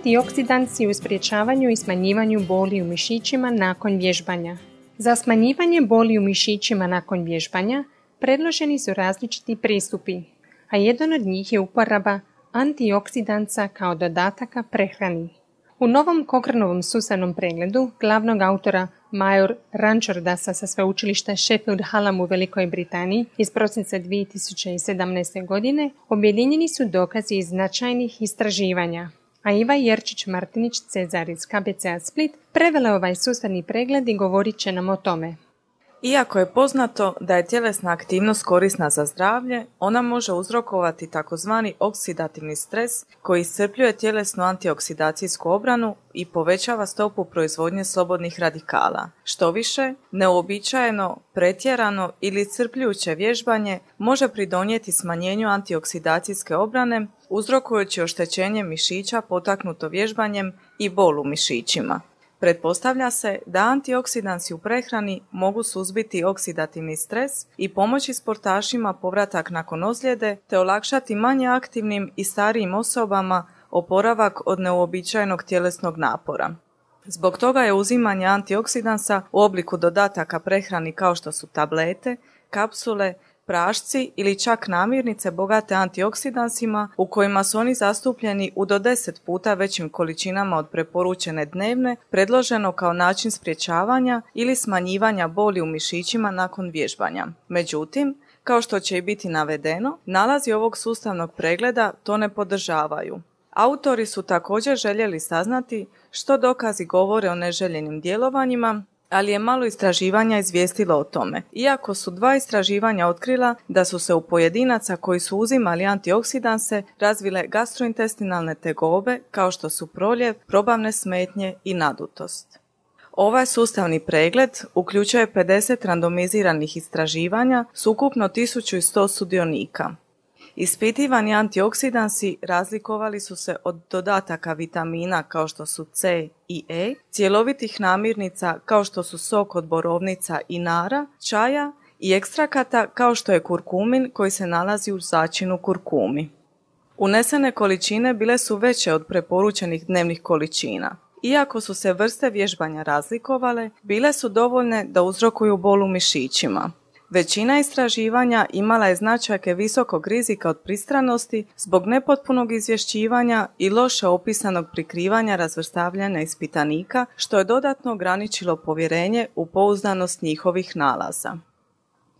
antioksidanci u spriječavanju i smanjivanju boli u mišićima nakon vježbanja. Za smanjivanje boli u mišićima nakon vježbanja predloženi su različiti pristupi, a jedan od njih je uporaba antioksidanca kao dodataka prehrani. U novom Kokranovom susanom pregledu glavnog autora Major Rančordasa sa sveučilišta Sheffield Hallam u Velikoj Britaniji iz prosinca 2017. godine objedinjeni su dokazi iz značajnih istraživanja, a Iva Jerčić-Martinić Cezar iz KBCA Split prevela ovaj sustavni pregled i govorit će nam o tome. Iako je poznato da je tjelesna aktivnost korisna za zdravlje, ona može uzrokovati takozvani oksidativni stres koji iscrpljuje tjelesnu antioksidacijsku obranu i povećava stopu proizvodnje slobodnih radikala. Što više, neobičajeno, pretjerano ili crpljuće vježbanje može pridonijeti smanjenju antioksidacijske obrane uzrokujući oštećenje mišića potaknuto vježbanjem i bol u mišićima. Pretpostavlja se da antioksidansi u prehrani mogu suzbiti oksidativni stres i pomoći sportašima povratak nakon ozljede te olakšati manje aktivnim i starijim osobama oporavak od neuobičajenog tjelesnog napora. Zbog toga je uzimanje antioksidansa u obliku dodataka prehrani kao što su tablete, kapsule, prašci ili čak namirnice bogate antioksidansima u kojima su oni zastupljeni u do 10 puta većim količinama od preporučene dnevne, predloženo kao način sprječavanja ili smanjivanja boli u mišićima nakon vježbanja. Međutim, kao što će i biti navedeno, nalazi ovog sustavnog pregleda to ne podržavaju. Autori su također željeli saznati što dokazi govore o neželjenim djelovanjima ali je malo istraživanja izvijestilo o tome. Iako su dva istraživanja otkrila da su se u pojedinaca koji su uzimali antioksidanse razvile gastrointestinalne tegobe kao što su proljev, probavne smetnje i nadutost. Ovaj sustavni pregled uključuje 50 randomiziranih istraživanja s ukupno 1100 sudionika. Ispitivani antioksidansi razlikovali su se od dodataka vitamina kao što su C i E, cjelovitih namirnica kao što su sok od borovnica i nara, čaja i ekstrakata kao što je kurkumin koji se nalazi u začinu kurkumi. Unesene količine bile su veće od preporučenih dnevnih količina. Iako su se vrste vježbanja razlikovale, bile su dovoljne da uzrokuju bol u mišićima. Većina istraživanja imala je značajke visokog rizika od pristranosti zbog nepotpunog izvješćivanja i loše opisanog prikrivanja razvrstavljanja ispitanika, što je dodatno ograničilo povjerenje u pouzdanost njihovih nalaza.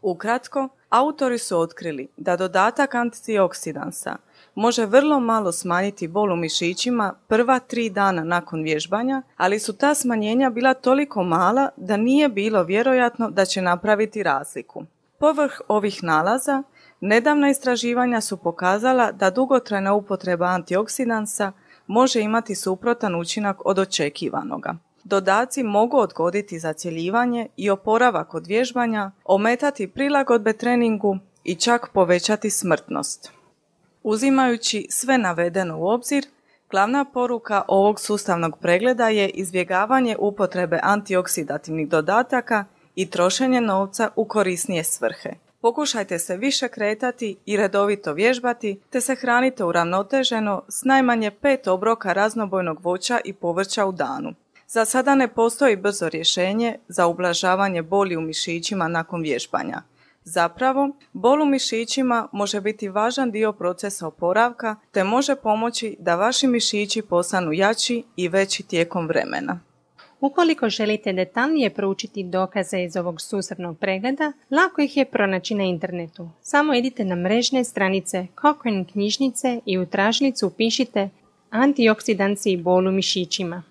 Ukratko, autori su otkrili da dodatak antioksidansa može vrlo malo smanjiti bol u mišićima prva tri dana nakon vježbanja, ali su ta smanjenja bila toliko mala da nije bilo vjerojatno da će napraviti razliku. Povrh ovih nalaza, nedavna istraživanja su pokazala da dugotrajna upotreba antioksidansa može imati suprotan učinak od očekivanoga. Dodaci mogu odgoditi zacjeljivanje i oporavak od vježbanja, ometati prilagodbe treningu i čak povećati smrtnost. Uzimajući sve navedeno u obzir, glavna poruka ovog sustavnog pregleda je izbjegavanje upotrebe antioksidativnih dodataka i trošenje novca u korisnije svrhe. Pokušajte se više kretati i redovito vježbati, te se hranite uravnoteženo s najmanje pet obroka raznobojnog voća i povrća u danu. Za sada ne postoji brzo rješenje za ublažavanje boli u mišićima nakon vježbanja. Zapravo, bol u mišićima može biti važan dio procesa oporavka te može pomoći da vaši mišići postanu jači i veći tijekom vremena. Ukoliko želite detaljnije proučiti dokaze iz ovog susrednog pregleda, lako ih je pronaći na internetu. Samo idite na mrežne stranice Cochrane knjižnice i u tražnicu upišite antioksidanci i bol u mišićima.